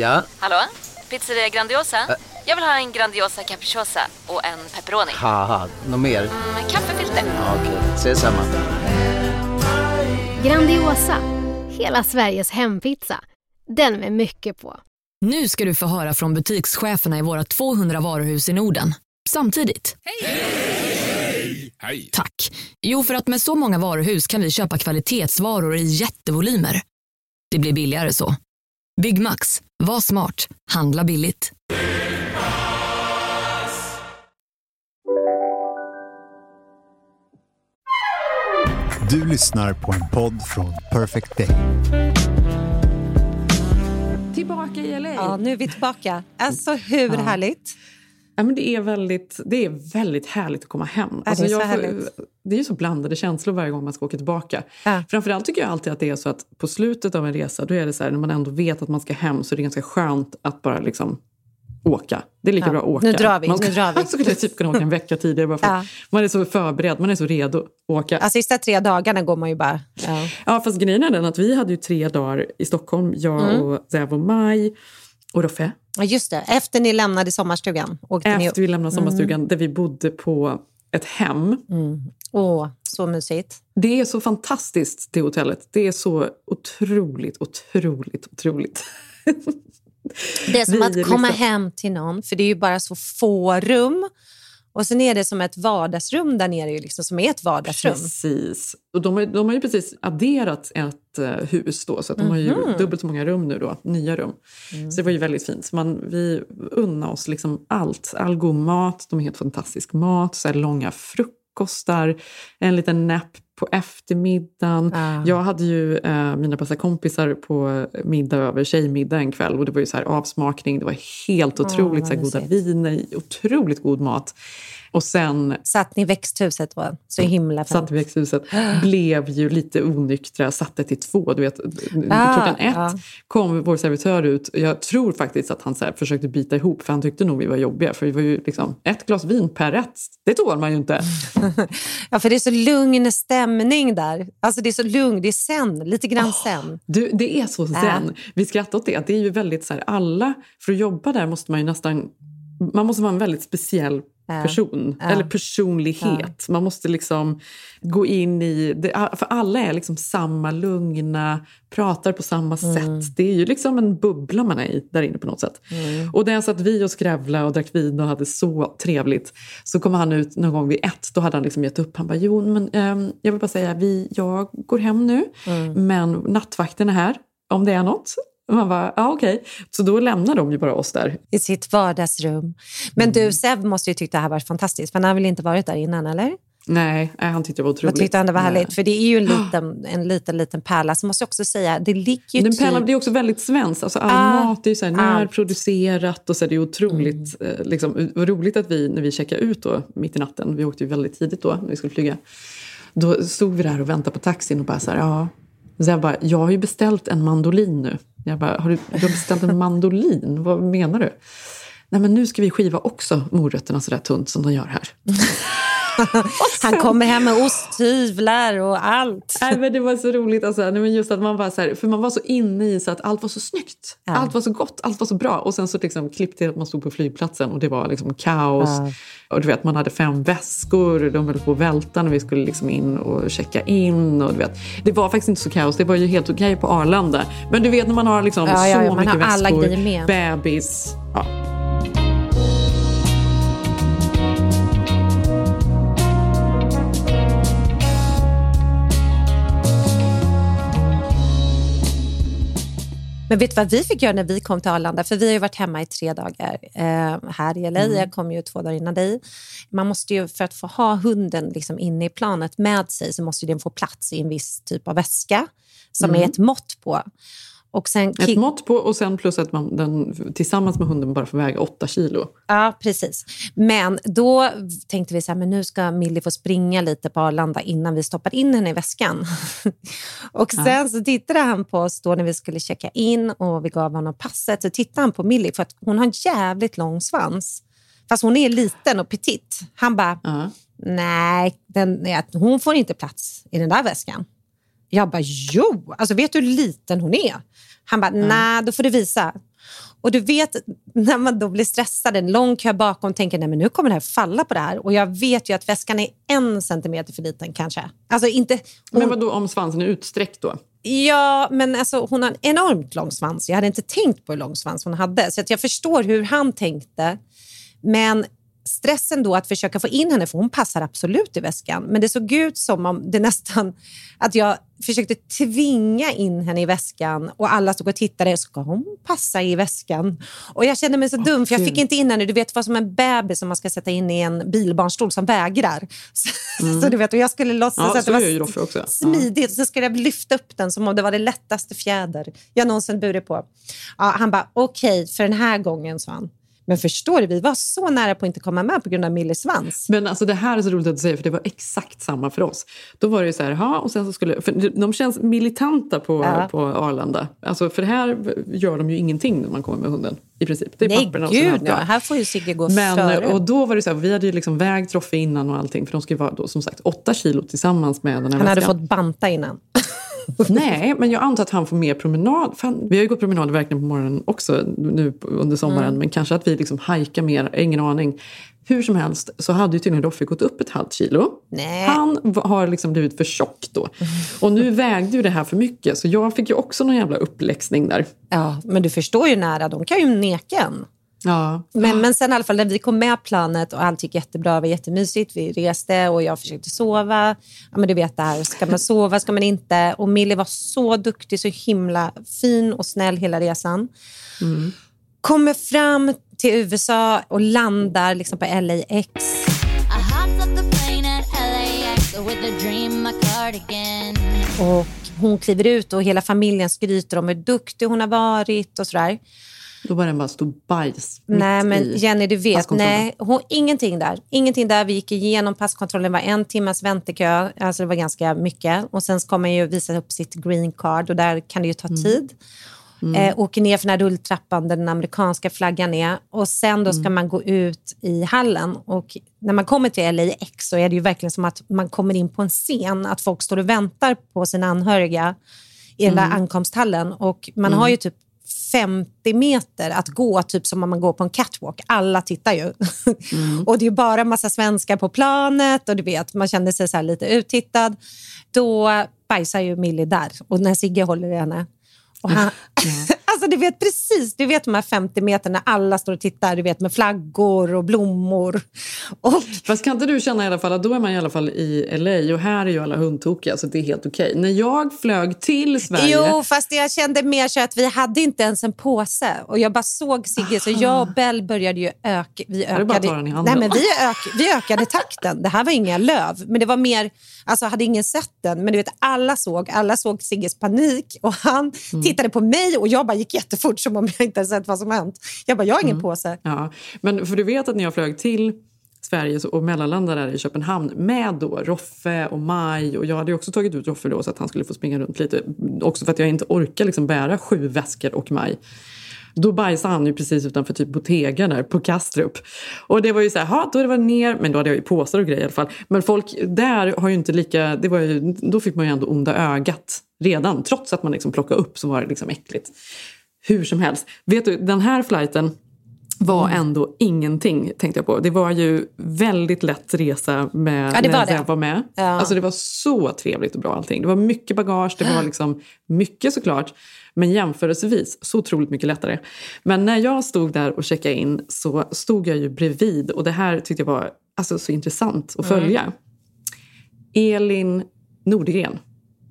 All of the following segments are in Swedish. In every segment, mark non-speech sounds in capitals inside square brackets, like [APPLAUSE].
Ja? Hallå? Pizzeria Grandiosa? Jag vill ha en Grandiosa capriciosa och en pepperoni. Haha, något mer? Med kaffefilter. Ja, Okej, ses samma. Grandiosa, hela Sveriges hempizza. Den med mycket på. Nu ska du få höra från butikscheferna i våra 200 varuhus i Norden. Samtidigt. Hej! Tack. Jo, för att med så många varuhus kan vi köpa kvalitetsvaror i jättevolymer. Det blir billigare så. Byggmax. Var smart. Handla billigt. Du lyssnar på en podd från Perfect Day. Tillbaka i LA. Ja, nu är vi tillbaka. Alltså hur härligt? Ja, men det, är väldigt, det är väldigt härligt att komma hem. Alltså, det är så jag. Det är ju så blandade känslor varje gång man ska åka tillbaka. Ja. Framförallt tycker jag alltid att det är så att på slutet av en resa, då är det så här, när man ändå vet att man ska hem så är det ganska skönt att bara liksom åka. Det är lika Ja, bra att åka. nu drar vi, Man nu drar vi. [LAUGHS] skulle typ kunna åka en vecka tidigare bara för Ja. man är så förberedd, man är så redo att åka. Ja, sista tre dagarna går man ju bara... Ja. Ja, fast grejen är den att vi hade ju tre dagar i Stockholm, jag Mm. och Zev och Maj och Roffe. Ja, just det. Efter ni lämnade sommarstugan åkte ni... Efter vi lämnade sommarstugan där vi bodde på ett hem. Åh, så mysigt. Det är så fantastiskt, det hotellet. Det är så otroligt, otroligt, otroligt. Det är som Vi att komma liksom- hem till någon, för det är ju bara så få rum. Och sen är det som ett vardagsrum där nere, liksom, som är ett vardagsrum. Precis. Och de, har, de har ju precis adderat ett eh, hus då, så att de har ju Mhm. dubbelt så många rum nu då, nya rum. Mm. Så det var ju väldigt fint. Så man, vi unnar oss liksom allt. All god mat, de har helt fantastisk mat, så långa kostar en liten näpp på eftermiddagen. Ah. Jag hade ju eh, mina bästa kompisar på middag över, tjejmiddag en kväll och det var ju så här avsmakning, det var helt otroligt, vad så här, goda viner, otroligt god mat. Och sen Satt ni i växthuset då? Så himla fint. satt i växthuset, blev ju lite onyktra, satte till två. Du vet, Ah, klockan ett ja. kom vår servitör ut. Jag tror faktiskt att han så försökte bita ihop, för han tyckte nog vi var jobbiga. För vi var ju liksom, ett glas vin per rätt, det tål man ju inte. [LAUGHS] Ja, för det är så lugn stämning där. Alltså det är så lugn, det är sen, lite grann sen. Du, det är så zen. Vi skrattar åt det. Det är ju väldigt så här, alla, för att jobba där måste man ju nästan, man måste vara en väldigt speciell. Person. Ja. Eller personlighet. Man måste liksom gå in i... Det, för alla är liksom samma lugna, pratar på samma Mm. sätt. Det är ju liksom en bubbla man är i där inne på något sätt. Mm. Och där satt vi och skrävlade och drack vin och hade så trevligt. Så kom han ut någon gång vid ett. Då hade han liksom gett upp. Han bara, jo men ehm, jag vill bara säga, vi, jag går hem nu. Mm. Men nattvakten är här om det är något. Och man bara, ja okej. Så då lämnar de ju bara oss där. I sitt vardagsrum. Men Mm. du, Seb måste ju tycka det här var fantastiskt, för han har väl inte varit där innan, eller? Nej, nej, han tyckte det var otroligt. Vad tyckte han det var Nej. härligt? För det är ju en [GASPS] liten, en liten, liten pärla. Så måste jag också säga, det ligger ju Den typ... pärlan, det är också väldigt svenskt. Alltså, all Ah, mat är ju så här närproducerat och så är det är otroligt eh, liksom, roligt att vi när vi checkade ut då, mitt i natten, vi åkte ju väldigt tidigt då när vi skulle flyga. Då stod vi där och väntade på taxin och bara så här, ja. Så jag bara, jag har ju beställt en mandolin nu. Jag bara, har du, du har beställt en mandolin? Vad menar du? Nej men nu ska vi skiva också morötterna så där tunt som de gör här. [LAUGHS] Han kommer hem med osthyvlar och allt. Nej, men det var så roligt. Alltså, nej, men just att man var så här, för man var så inne i så att allt var så snyggt. Ja. Allt var så gott, allt var så bra. Och sen så liksom klippte jag att man stod på flygplatsen och det var liksom kaos. Ja. Och du vet, man hade fem väskor, de höll på att välta när vi skulle liksom in och checka in. Och du vet, det var faktiskt inte så kaos, det var ju helt okej på Arlanda. Men du vet när man har liksom Ja, så mycket väskor, bebis. Ja. Men vet du vad vi fick göra när vi kom till Arlanda? För vi har ju varit hemma i tre dagar eh, här i LA. Jag kom ju två dagar innan dig. Man måste ju, för att få ha hunden liksom inne i planet med sig så måste den få plats i en viss typ av väska som är ett mått på. Och sen Ett mått på och sen plus att man den, tillsammans med hunden bara får väga åtta kilo. Ja, precis. Men då tänkte vi så här, men nu ska Millie få springa lite på Arlanda innan vi stoppar in henne i väskan. [LAUGHS] och sen så tittade han på oss då när vi skulle checka in och vi gav honom passet. Så tittade han på Millie för att hon har en jävligt lång svans. Fast hon är liten och petit. Han bara, Ja. nej, den, hon får inte plats i den där väskan. Jag bara, jo! Alltså, vet du hur liten hon är? Han bara, nej, då får du visa. Och du vet, när man då blir stressad, en lång kö bakom, tänker nej men nu kommer det här falla på det här. Och jag vet ju att väskan är en centimeter för liten kanske. Alltså inte... Men vad då om svansen är utsträckt då? Ja, men alltså, hon har en enormt lång svans. Jag hade inte tänkt på hur lång svans hon hade. Så att jag förstår hur han tänkte. Men stressen då att försöka få in henne, för hon passar absolut i väskan. Men det såg ut som om det nästan, att jag försökte tvinga in henne i väskan och alla stod och tittade. Ska hon passa i väskan? Och jag kände mig så dum för jag fick inte in henne. Du vet, var som en bebis som man ska sätta in i en bilbarnstol som vägrar. [LAUGHS] Så, så du vet, och jag skulle låtsas Ja, att så det var smidigt. Så skulle jag lyfta upp den som om det var det lättaste fjäder jag någonsin burit på. Ja, han bara, okej, för den här gången, sa han. Men förstår du, vi var så nära på att inte komma med på grund av Milles svans. Men alltså det här är så roligt att du säger, för det var exakt samma för oss. Då var det ju så här, ja, och sen så skulle... För de känns militanta på, Ja. på Arlanda. Alltså för här gör de ju ingenting när man kommer med hunden. I princip. Det är Nej, papperna och här gud bra. ja. Här får ju Sigge gå Men, före. och då var det så här, vi hade ju liksom vägt Roffe innan och allting. För de ska ju vara då, som sagt åtta kilo tillsammans med den här Han hade väskan. fått banta innan. Nej, men jag antar att han får mer promenad. Fan, vi har ju gått promenader verkligen på morgonen också nu under sommaren. Mm. Men kanske att vi liksom hajkar mer, ingen aning. Hur som helst så hade ju tydligen Roffe gått upp ett halvt kilo. Nej. Han har liksom blivit för tjock då. [LAUGHS] Och nu vägde ju det här för mycket så jag fick ju också någon jävla uppläxning där. Ja, men du förstår ju nära, de kan ju neka en. Ja. Men, men sen i alla fall när vi kom med planet och allt gick jättebra, det var jättemysigt. Vi reste och jag försökte sova. Ja, men du vet det här, ska man sova, ska man inte? Och Millie var så duktig, så himla fin och snäll hela resan. Kommer fram till USA och landar liksom på LAX. Och hon kliver ut och hela familjen skryter om hur duktig hon har varit och sådär. Då var det bara stor bajs Nej, men Jenny, du vet, nej, hon, ingenting där. Ingenting där. Vi gick igenom passkontrollen, det var en timmas väntekö, alltså det var ganska mycket. Och sen ska man ju visa upp sitt green card och där kan det ju ta tid. Eh, åker ner för den här rulltrappan där den amerikanska flaggan är och sen då ska man gå ut i hallen. Och när man kommer till LAX så är det ju verkligen som att man kommer in på en scen, att folk står och väntar på sina anhöriga i den där ankomsthallen. Och man har ju typ 50 meter att gå, typ som om man går på en catwalk. Alla tittar ju. [LAUGHS] och det är bara massa svenskar på planet och du vet, man kände sig så lite uttittad. Då bajsar ju Millie där och när Sigge håller i henne. Och han, alltså du vet precis, du vet de här 50 meterna när alla står och tittar, du vet med flaggor och blommor. Och Fast kan inte du känna i alla fall att då är man i alla fall i LA och här är ju alla hundtokiga så det är helt okej. När jag flög till Sverige Jo, fast jag kände mer så att vi hade inte ens en påse. Och jag bara såg Sigge, så jag och Bell började ju öka. Vi bara ökade, ta den i handen? nej, men vi, ök, vi ökade takten. Det här var inga löv, men det var mer, alltså hade ingen sett den. Men du vet, alla såg, alla såg Sigges panik och han Mm. tittade på mig och jag bara gick jättefort som om jag inte sett vad som hänt. Jag bara, jag har ingen Mm. påse. Ja, men för du vet att när jag flög till Sverige och mellanlandade där i Köpenhamn med då Roffe och Maj och jag hade också tagit ut Roffe då så att han skulle få springa runt lite. Också för att jag inte orkar liksom bära sju väskor och Maj. Då bajsade han ju precis utanför typ Bottega där på Kastrup. Och det var ju så här, "Ha, då var det ner, men då hade jag ju påsar och grejer i alla fall. Men folk där har ju inte lika, det var ju, då fick man ju ändå onda ögat redan. Trots att man liksom plockade upp så var det liksom äckligt. Hur som helst. Vet du, den här flighten var Mm. ändå ingenting tänkte jag på. Det var ju väldigt lätt resa med, Ja, det var när det. Zev var med. Ja. Alltså det var så trevligt och bra allting. Det var mycket bagage, det var liksom mycket såklart. Men jämförelsevis så otroligt mycket lättare. Men när jag stod där och checkade in så stod jag ju bredvid och det här tyckte jag var alltså, så intressant att Mm. följa. Elin Nordegren.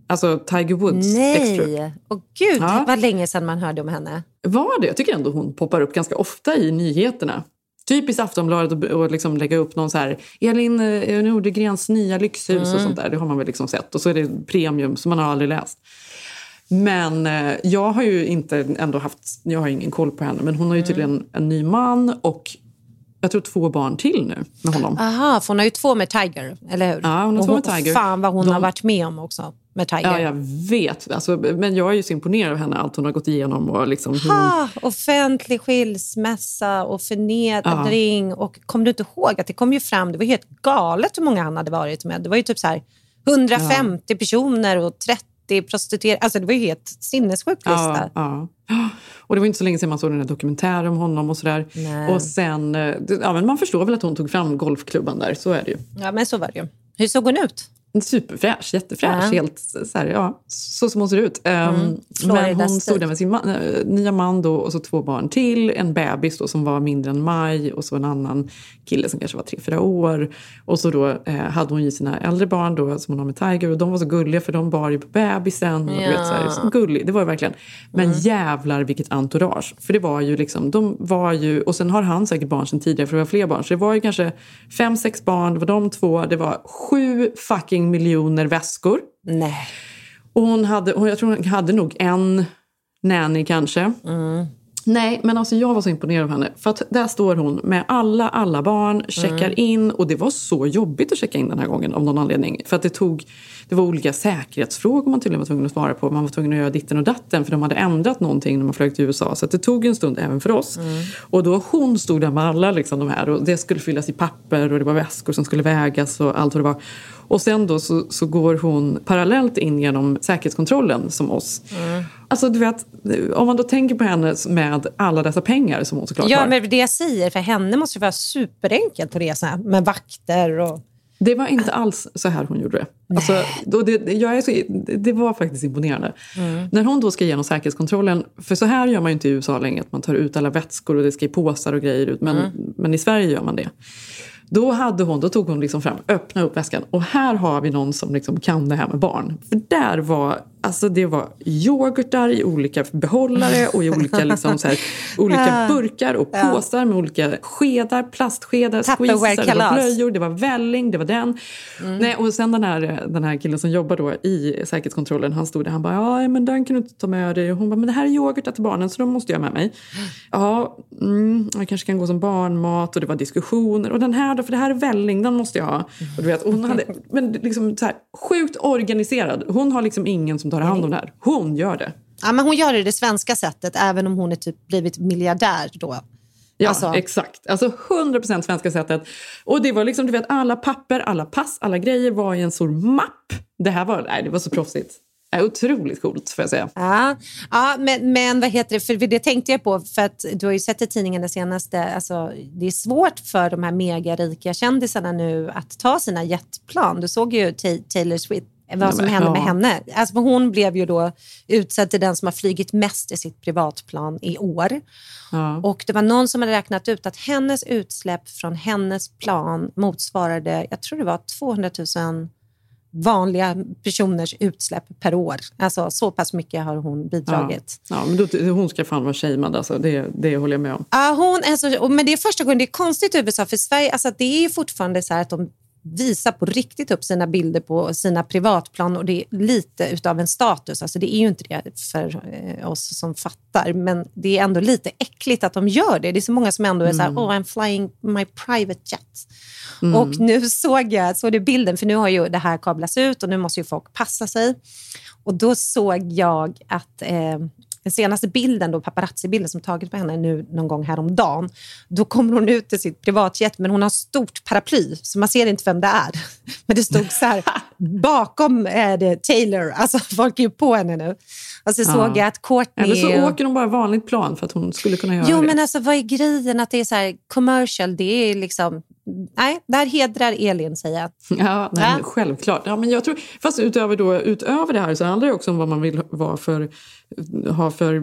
Alltså Tiger Woods. Nej, och gud Ja. vad länge sedan man hörde om henne. Var det? Jag tycker ändå hon poppar upp ganska ofta i nyheterna. Typiskt Aftonbladet och liksom lägga upp någon så här Elin eh, Nordegrens nya lyxhus och sånt där. Det har man väl liksom sett. Och så är det premium som man har aldrig läst. Men eh, jag har ju inte ändå haft, jag har ingen koll på henne. Men hon har ju tydligen en ny man och jag tror två barn till nu med honom. Aha, för hon har ju två med Tiger, eller hur? Ja, hon har och två med Tiger. Fan vad hon De- har varit med om också med Tiger. Ja, jag vet. Alltså, men jag är ju så imponerad av henne, allt hon har gått igenom. Och liksom hon, Ha, offentlig skilsmässa och förnedring. Och kom du inte ihåg att det kom ju fram, det var helt galet hur många han hade varit med. Det var ju typ så här 150 personer och 30 50 prostituerade. Alltså det var ju helt sinnessjukt lista. Ja, ja. Och det var inte så länge sedan man såg den här dokumentären om honom och sådär. Nej. Och sen, eh, ja, men man förstår väl att hon tog fram golfklubban där, så är det ju. Ja, men så var det ju. Hur såg hon ut? Superfräsch, jättefräsch. Ja. Helt så, här, ja, så som hon ser ut. Um, men Florida hon stod där med sin man, eh, nya man då, och så två barn till. En bebis då, som var mindre än maj och så en annan kille som kanske var tre, fyra år. Och så då eh, hade hon ju sina äldre barn då, som hon har med Tiger och de var så gulliga för de bar ju på bebisen. Och, du vet, så, här, så gullig, det var det verkligen. Men Mm. jävlar vilket entourage. För det var ju liksom, de var ju, och sen har han säkert barn sen tidigare för det var fler barn. Så det var ju kanske fem, sex barn, det var de två, det var sju fucking miljoner väskor. Nej. Och hon hade, och jag tror hon hade nog en nanny kanske. Nej, men alltså jag var så imponerad av henne. För att där står hon med alla, alla barn, checkar in. Och det var så jobbigt att checka in den här gången av någon anledning. För att det tog, det var olika säkerhetsfrågor man tydligen var tvungen att svara på. Man var tvungen att göra ditten och datten för de hade ändrat någonting när man flög till USA. Så det tog en stund även för oss. Och då hon stod där med alla liksom, de här och det skulle fyllas i papper och det var väskor som skulle vägas och allt vad det var. Och sen då så, så går hon parallellt in genom säkerhetskontrollen som oss. Alltså du vet, om man då tänker på henne med alla dessa pengar som hon såklart Ja, har. men det jag säger, för henne måste det vara superenkelt att resa med vakter och... Det var inte alls så här hon gjorde det. Alltså, då det, jag är så, det- var faktiskt imponerande. När hon då ska igenom säkerhetskontrollen, för så här gör man ju inte i USA längre, att man tar ut alla vätskor och det ska i påsar och grejer ut, men, men i Sverige gör man det. Då, hade hon, då tog hon liksom fram, öppna upp väskan och här har vi någon som liksom kan det här med barn. För där var, alltså det var yoghurtar i olika behållare och i olika, liksom så här, olika [LAUGHS] burkar och påsar med olika skedar, plastskedar, squeezar, det var blöjor, det var välling, det var den. Nej, och sen den här, den här killen som jobbar då i säkerhetskontrollen, han stod där han bara ja men den kan du inte ta med dig. Och hon bara men det här är yoghurtar till barnen så de måste jag ha med mig. Ja, mm, jag kanske kan gå som barnmat och det var diskussioner. Och den här då, för det här är välling, den måste jag ha. Och du vet, hon hade, men liksom så här, sjukt organiserad. Hon har liksom ingen som tar hand om det här. Hon gör det. Ja, men hon gör det det svenska sättet, även om hon är typ blivit miljardär då. Ja, Alltså- exakt. Alltså 100% svenska sättet. Och det var liksom, du vet, alla papper, alla pass, alla grejer var i en stor mapp. Det här var, nej, det var så proffsigt. Äh, otroligt coolt, får jag säga. Ja, ja men, men vad heter det? För det tänkte jag på, för att du har ju sett i tidningen det senaste. Alltså, det är svårt för de här megarika kändisarna nu att ta sina jetplan. Du såg ju Ta- Taylor Swift. Vad som hände ja. med henne. Alltså, hon blev ju då utsedd till den som har flygit mest i sitt privatplan i år. Ja. Och det var någon som hade räknat ut att hennes utsläpp från hennes plan motsvarade, jag tror det var 200 000 vanliga personers utsläpp per år. Alltså så pass mycket har hon bidragit. Ja, men då, hon ska fan vara shamead, alltså. det, det håller jag med om. Ja, hon, alltså, men det är första gången det är konstigt i USA, för Sverige, alltså, det är fortfarande så att de visar på riktigt upp sina bilder på sina privatplan och det är lite utav en status. Alltså det är ju inte det för eh, oss som fattar, men det är ändå lite äckligt att de gör det. Det är så många som ändå är så här, oh I'm flying my private jet. Och nu såg jag, såg du bilden, för nu har ju det här kablats ut och nu måste ju folk passa sig. Och då såg jag att eh, den senaste bilden, då, paparazzi-bilden som tagits på henne nu någon gång häromdagen, då kommer hon ut i sitt privatjet men hon har stort paraply så man ser inte vem det är. [LAUGHS] Men det stod så här, [LAUGHS] bakom är det Taylor, alltså folk är ju på henne nu. Och så Ja. såg jag att Courtney... Eller så åker de bara vanligt plan för att hon skulle kunna göra Jo, det. men alltså vad är grejen att det är så här commercial? Det är liksom... Nej, där hedrar Elin säger jag. Ja, nej, men självklart. Ja, men jag tror, fast utöver, då, utöver det här så handlar det också om vad man vill vara för, ha för...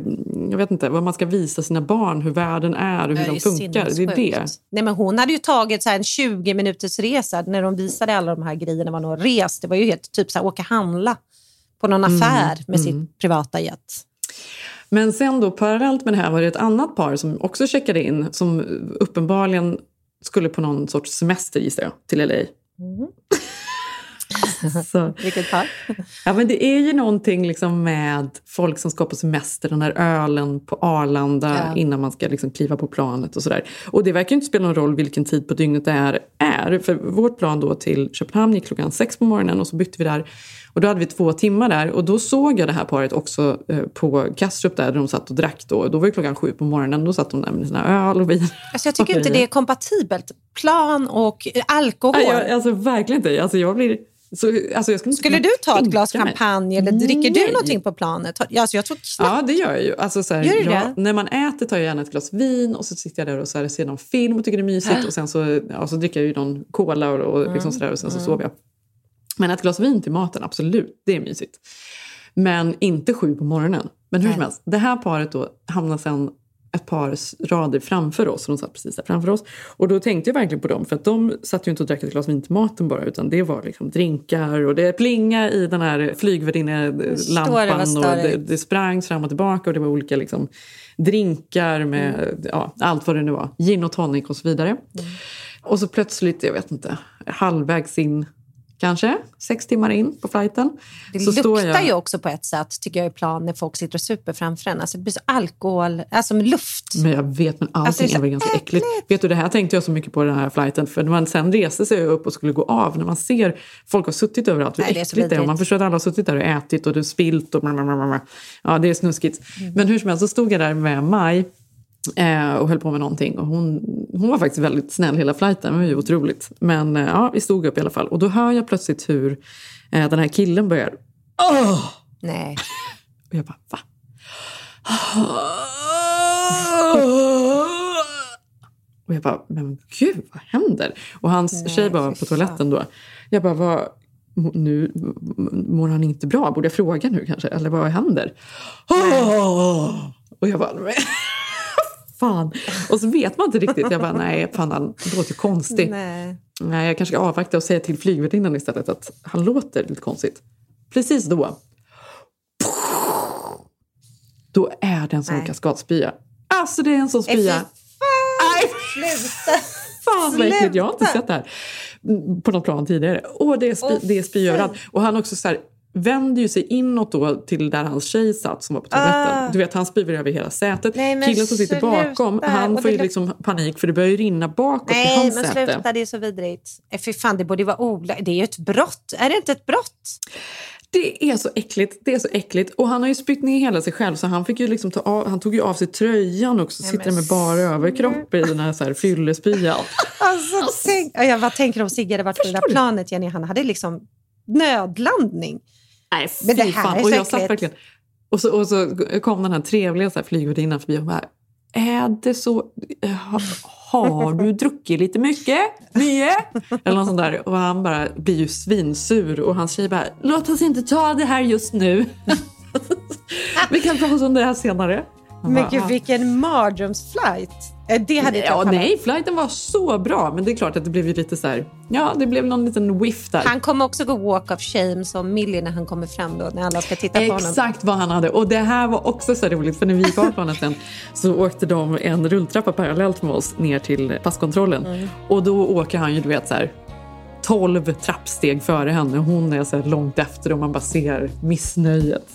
Jag vet inte, vad man ska visa sina barn, hur världen är och hur de funkar. Det är det. Nej, men hon hade ju tagit så en 20 minuters resa när de visade alla de här grejerna var nog rest. Det var ju helt typ så här, åka handla på någon Mm, affär med sitt privata jet. Men sen då parallellt med det här var det ett annat par som också checkade in som uppenbarligen skulle på någon sorts semester gissar jag, till LA. [LAUGHS] Så, [LAUGHS] Vilket par? ja, men det är ju någonting liksom med folk som ska på semester, den här ölen på Arlanda Ja. innan man ska liksom kliva på planet och sådär. Och det verkar inte spela någon roll vilken tid på dygnet det är, är. För vårt plan då till Köpenhamn gick klockan sex på morgonen och så bytte vi där. Och då hade vi två timmar där och då såg jag det här paret också eh, på Kastrup där, där de satt och drack då. Då var det klockan sju på morgonen, då satt de där med sina öl och vin. Alltså jag tycker inte det är kompatibelt. Plan och alkohol. Nej, jag, alltså verkligen inte. Alltså jag blir... Så, alltså jag skulle Skulle du ta ett glas champagne eller dricker Nej. du någonting på planet? Alltså jag tror knappt Ja, det gör jag ju. Alltså, så här, Gör du jag, det? när man äter tar jag gärna ett glas vin och så sitter jag där och så här, ser någon film och tycker det är mysigt. [GASPS] Och sen så, ja, så dricker jag ju någon cola och, och, Mm. liksom så där, och sen så sover jag. Men ett glas vin till maten, absolut, det är mysigt. Men inte sju på morgonen. Men hur som helst, det här paret då hamnar sen ett par rader framför oss. Och de satt precis där framför oss. Och då tänkte jag verkligen på dem. För att de satt ju inte och drack ett glas vin till maten bara. Utan det var liksom drinkar och det plingade i den här flygvärdinnelampan. Och det, det sprang fram och tillbaka. Och det var olika liksom, drinkar med Mm. ja, allt vad det nu var. Gin och tonic och så vidare. Och så plötsligt, jag vet inte, halvvägs in kanske, sex timmar in på flighten. Det så står luktar jag, ju också på ett sätt, tycker jag, i plan när folk sitter och super framför en. Alltså det blir så alkohol, alltså luft. Men jag vet, men allting Alltså, det är är väl ganska äckligt. Vet du, det här tänkte jag så mycket på den här flighten. För när man sen reste sig upp och skulle gå av, när man ser folk har suttit överallt, hur Nej, det är så äckligt det är. Och man förstår att alla har suttit där och ätit och är spilt och blablabla. Ja, det är snuskigt. Mm. Men hur som helst så stod jag där med Maj eh, och höll på med någonting. Och hon, hon var faktiskt väldigt snäll hela flighten, det var ju otroligt. Men eh, ja, vi stod upp i alla fall. Och då hör jag plötsligt hur eh, den här killen börjar Åh! Nej. Och jag bara, va? Och jag bara, men gud vad händer? Och hans Nej, tjej var på toaletten då. Jag bara, vad, nu, mår han inte bra? Borde jag fråga nu kanske? Eller vad händer? Och jag bara, fan. Och så vet man inte riktigt. Jag bara, nej, fan han låter konstig. Nej. Nej, jag kanske ska avvakta och säga till flygvärdinnan istället att han låter lite konstigt. Precis då. Då är det en sån kaskadspya. Alltså det är en sån Nej, fy spya. Nej, Sluta! [LAUGHS] fan vad äckligt. Jag har inte sett det här på något plan tidigare. Åh, det är, spy, Åh, det är spy överallt. Och han också så här, vänder ju sig inåt då till där hans tjej satt som var på toaletten. Ah. Du vet, han spyr över hela sätet. Nej, men Killen som sitter sluta. bakom, han får ju liksom panik för det börjar ju rinna bakåt i Nej, hans men säte. sluta, det är så vidrigt. Eh, Fy fan, det borde vara olagligt. Det är ju ett brott. Är det inte ett brott? Det är så äckligt. Det är så äckligt. Och han har ju spytt ner hela sig själv så han, fick ju liksom ta av, han tog ju av sig tröjan också. Nej, sitter men med bara överkropp i den här, så här fyllespyan. Alltså, tänk, Ja, jag bara tänker om Sigge hade varit på det där planet, Jenny. Han hade liksom nödlandning. Nej, Men det fy här fan. är Och jag satt verkligen... Och så, och så kom den här trevliga så här flygvärdinnan förbi och bara är det så... Ha, har du druckit lite mycket? Mycket? Eller något sånt där. Och han bara blir ju svinsur och hans tjej bara låt oss inte ta det här just nu. [LAUGHS] Vi kan prata om det här senare. Han Men bara, gud, vilken mardrömsflight. Eh, Det hade inte Ja, jag nej, flighten var så bra. Men det är klart att det blev lite så här... Ja, det blev någon liten whiff där. Han kommer också gå walk of shame som Millie när han kommer fram då, när alla ska titta på honom. Exakt vad han hade. Och det här var också så roligt för när vi gick av planet sen [LAUGHS] så åkte de en rulltrappa parallellt med oss ner till passkontrollen. Mm. Och då åker han ju du vet så här 12 trappsteg före henne. Hon är så här långt efter och man bara ser missnöjet.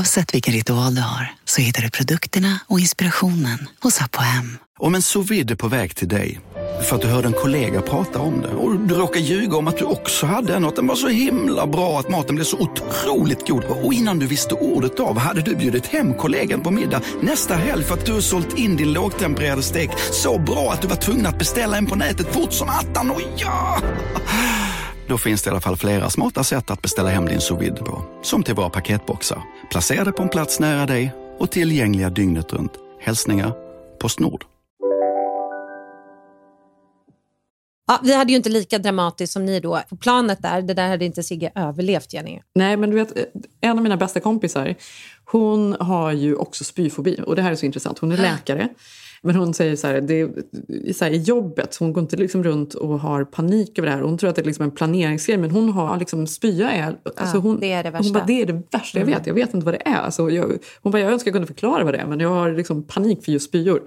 Oavsett vilken ritual du har så hittar du produkterna och inspirationen hos Apohem. Om en sous vide är på väg till dig för att du hörde en kollega prata om det och du råkar ljuga om att du också hade en och att den var så himla bra att maten blev så otroligt god och innan du visste ordet av hade du bjudit hem kollegan på middag nästa helg för att du sålt in din lågtempererade stek så bra att du var tvungen att beställa en på nätet fort som attan. Och ja! Då finns det i alla fall flera smarta sätt att beställa hem din sous på. Som till våra paketboxar, placerade på en plats nära dig och tillgängliga dygnet runt. Hälsningar Postnord. Ja, vi hade ju inte lika dramatiskt som ni då. På planet där, det där hade inte Sigge överlevt, Jenny. Nej, men du vet, en av mina bästa kompisar, hon har ju också spyfobi. Och det här är så intressant. Hon är läkare. Men hon säger så här, det så här, i jobbet, hon går inte liksom runt och har panik över det här. Hon tror att det är liksom en planeringsgrej, men hon har liksom, spya är... Alltså hon, det är det Hon värsta. bara, det är det värsta jag vet. Jag vet inte vad det är. Alltså, jag, hon bara, jag önskar jag kunde förklara vad det är, men jag har liksom panik för just spyor.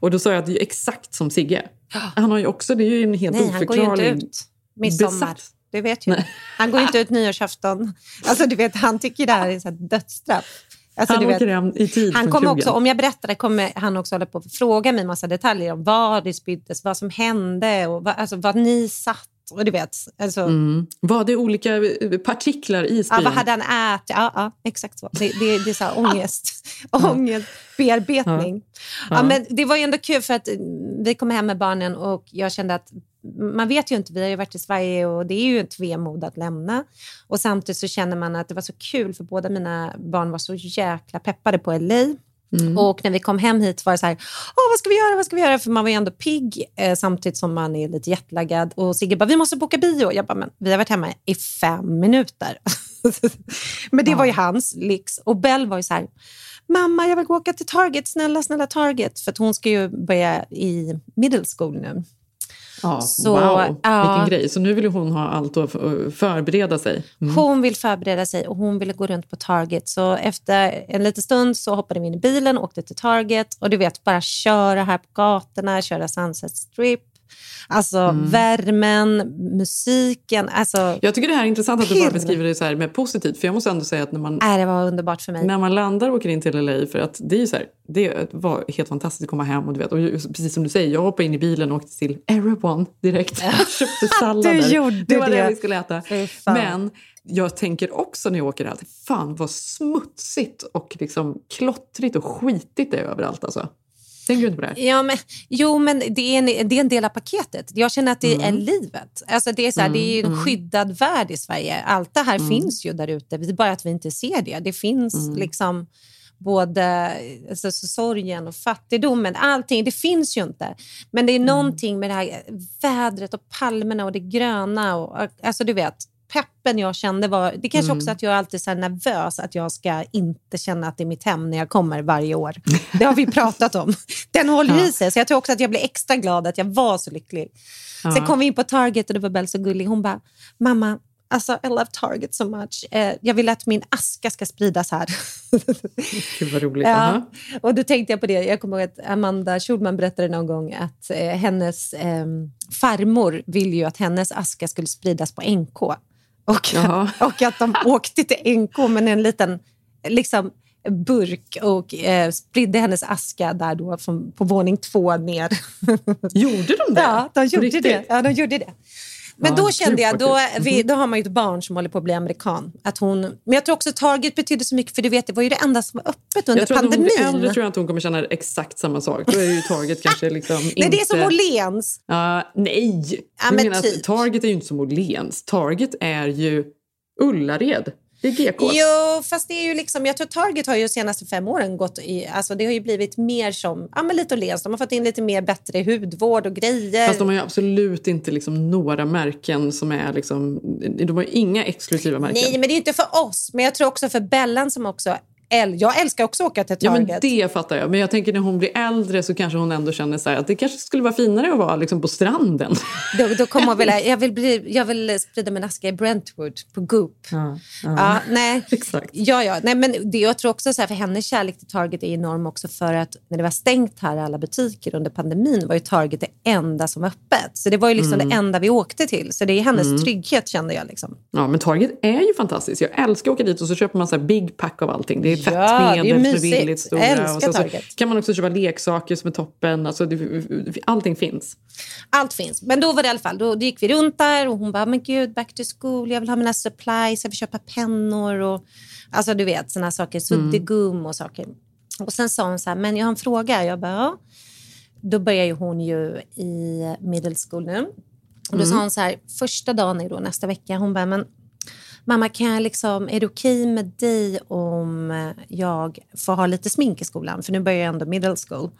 Och då sa jag att det är exakt som Sigge. Han har ju också, det är ju en helt Nej, han går ju oförklarlig... inte ut midsommar. besatt. Du vet ju. Han går inte [LAUGHS] ut nyårsafton. Alltså, du vet, han tycker det här är så här dödsstraff. Alltså, han åker vet, hem i tid han kommer också, om jag berättar det kommer han också hålla på att fråga mig massa detaljer om var det spyddes, vad som hände och vad, alltså, vad ni satt. Och du vet, alltså, Mm. Var det olika eh, partiklar i ja, spyan? vad hade han ätit? Ja, ja exakt så. Det, det, det är så här [LAUGHS] ångest, ångestbearbetning. Ja. Ja. men det var ju ändå kul för att vi kom hem med barnen och jag kände att man vet ju inte, vi har ju varit i Sverige och det är ju ett vemod att lämna. Och samtidigt så känner man att det var så kul för båda mina barn var så jäkla peppade på LA. Mm. Och när vi kom hem hit var det så här, Åh, vad ska vi göra, vad ska vi göra? För man var ju ändå pigg eh, samtidigt som man är lite jetlaggad. Och Sigge bara, vi måste boka bio. Jag bara, men vi har varit hemma i fem minuter. [LAUGHS] men det var ju hans lyx. Och Bell var ju så här, mamma jag vill gå åka till Target, snälla, snälla Target. För hon ska ju börja i middle school nu. Ja, Så, wow, ja. vilken grej. Så nu vill hon ha allt att f- förbereda sig. Mm. Hon vill förbereda sig och hon ville gå runt på Target. Så efter en liten stund så hoppade vi in i bilen och åkte till Target. Och du vet, bara köra här på gatorna, köra Sunset Strip. Alltså Mm. värmen, musiken. Alltså, Jag tycker det här är intressant att du bara beskriver det så här med positivt. För jag måste ändå säga att när man, äh, det var underbart för mig. när man landar och åker in till LA, för att det är så här, det var helt fantastiskt att komma hem och du vet, och precis som du säger, jag hoppade in i bilen och åkte till Erewhon direkt. [LAUGHS] Köpte [LAUGHS] sallader. Du gjorde det var det det. vi skulle äta. Men jag tänker också när jag åker alltid, fan vad smutsigt och liksom klottrigt och skitigt det är överallt alltså. Tänker du inte på det? Ja, men, jo, men det är, en, det är en del av paketet. Jag känner att det Mm. är livet. Alltså, det, är så här, det är en skyddad värld i Sverige. Allt det här Mm. finns ju där ute. Det är bara att vi inte ser det. Det finns liksom både alltså, så sorgen och fattigdomen. Allting, det finns ju inte. Men det är någonting med det här vädret och palmerna och det gröna. Och, alltså, du vet, peppen jag kände var... Det kanske också att jag är alltid här nervös att jag ska inte känna att det är mitt hem när jag kommer varje år. Det har vi [LAUGHS] pratat om. Den håller i sig. Så jag tror också att jag blev extra glad att jag var så lycklig. Sen Ja. kom vi in på Target och det var Bell så gullig. Hon bara, mamma, alltså I love Target so much. Eh, jag vill att min aska ska spridas här. [LAUGHS] Gud vad roligt. Ja, och då tänkte jag på det. Jag kommer ihåg att Amanda Schulman berättade någon gång att eh, hennes eh, farmor ville ju att hennes aska skulle spridas på NK. Och, Jaha. och att de åkte till NK med en liten liksom, burk och eh, spridde hennes aska där då från, på våning två ner. Gjorde de det? Ja, de gjorde riktigt? det. Ja, de gjorde det. Men då kände jag, då, vi, då har man ju ett barn som håller på att bli amerikan. Att hon, men jag tror också Target betydde så mycket, för du vet, det var ju det enda som var öppet under Jag tror att hon pandemin. blir äldre tror jag inte hon kommer känna exakt samma sak. Då är ju Target [LAUGHS] kanske liksom Nej, inte... det är som Åhléns. Ja, nej! Ja, men menar typ. Target är ju inte som Åhléns. Target är ju Ullared. Det är GK. Jo, fast det är ju liksom, jag tror Target har ju de senaste fem åren gått i, alltså det har ju blivit mer som, ja men lite Åhléns, de har fått in lite mer bättre hudvård och grejer. Fast de har ju absolut inte liksom några märken som är liksom... De har ju inga exklusiva märken. Nej, men det är ju inte för oss, men jag tror också för Bellan som också, äl- jag älskar också att åka till Ja, Target. men det fattar jag. Men jag tänker när hon blir äldre så kanske hon ändå känner så att det kanske skulle vara finare att vara liksom på stranden. [LAUGHS] Då, då kommer hon vilja, jag vill, bli, jag vill sprida min aska i Brentwood på Goop. Ja, Ja, nej. [LAUGHS] Exakt. Ja, ja. Nej, men det, jag tror också så här, för hennes kärlek till Target är enorm också för att när det var stängt här alla butiker under pandemin var ju Target det enda som var öppet. Så det var ju liksom Mm. det enda vi åkte till. Så det är hennes trygghet kände jag. Liksom. Ja, men Target är ju fantastiskt. Jag älskar att åka dit och så köper man så big pack av allting. Det är Ja, det är tvättmedel som är mysigt. billigt stora. Älskar så, så Target. kan man också köpa leksaker som är toppen. Alltså, det, allting finns. Allt finns. Men då var det i alla fall, då, då gick vi runt där och hon bara, men gud, back to school, jag vill ha mina supplies, jag vill köpa pennor och alltså du vet sådana saker, suddgum och saker. Och sen sa hon så här, men jag har en fråga. Jag bara, ja. Då börjar ju hon ju i middle school nu. Och då sa hon så här, första dagen är då nästa vecka, hon bara, men mamma kan jag liksom, är det okej med dig om jag får ha lite smink i skolan? För nu börjar jag ändå middle school.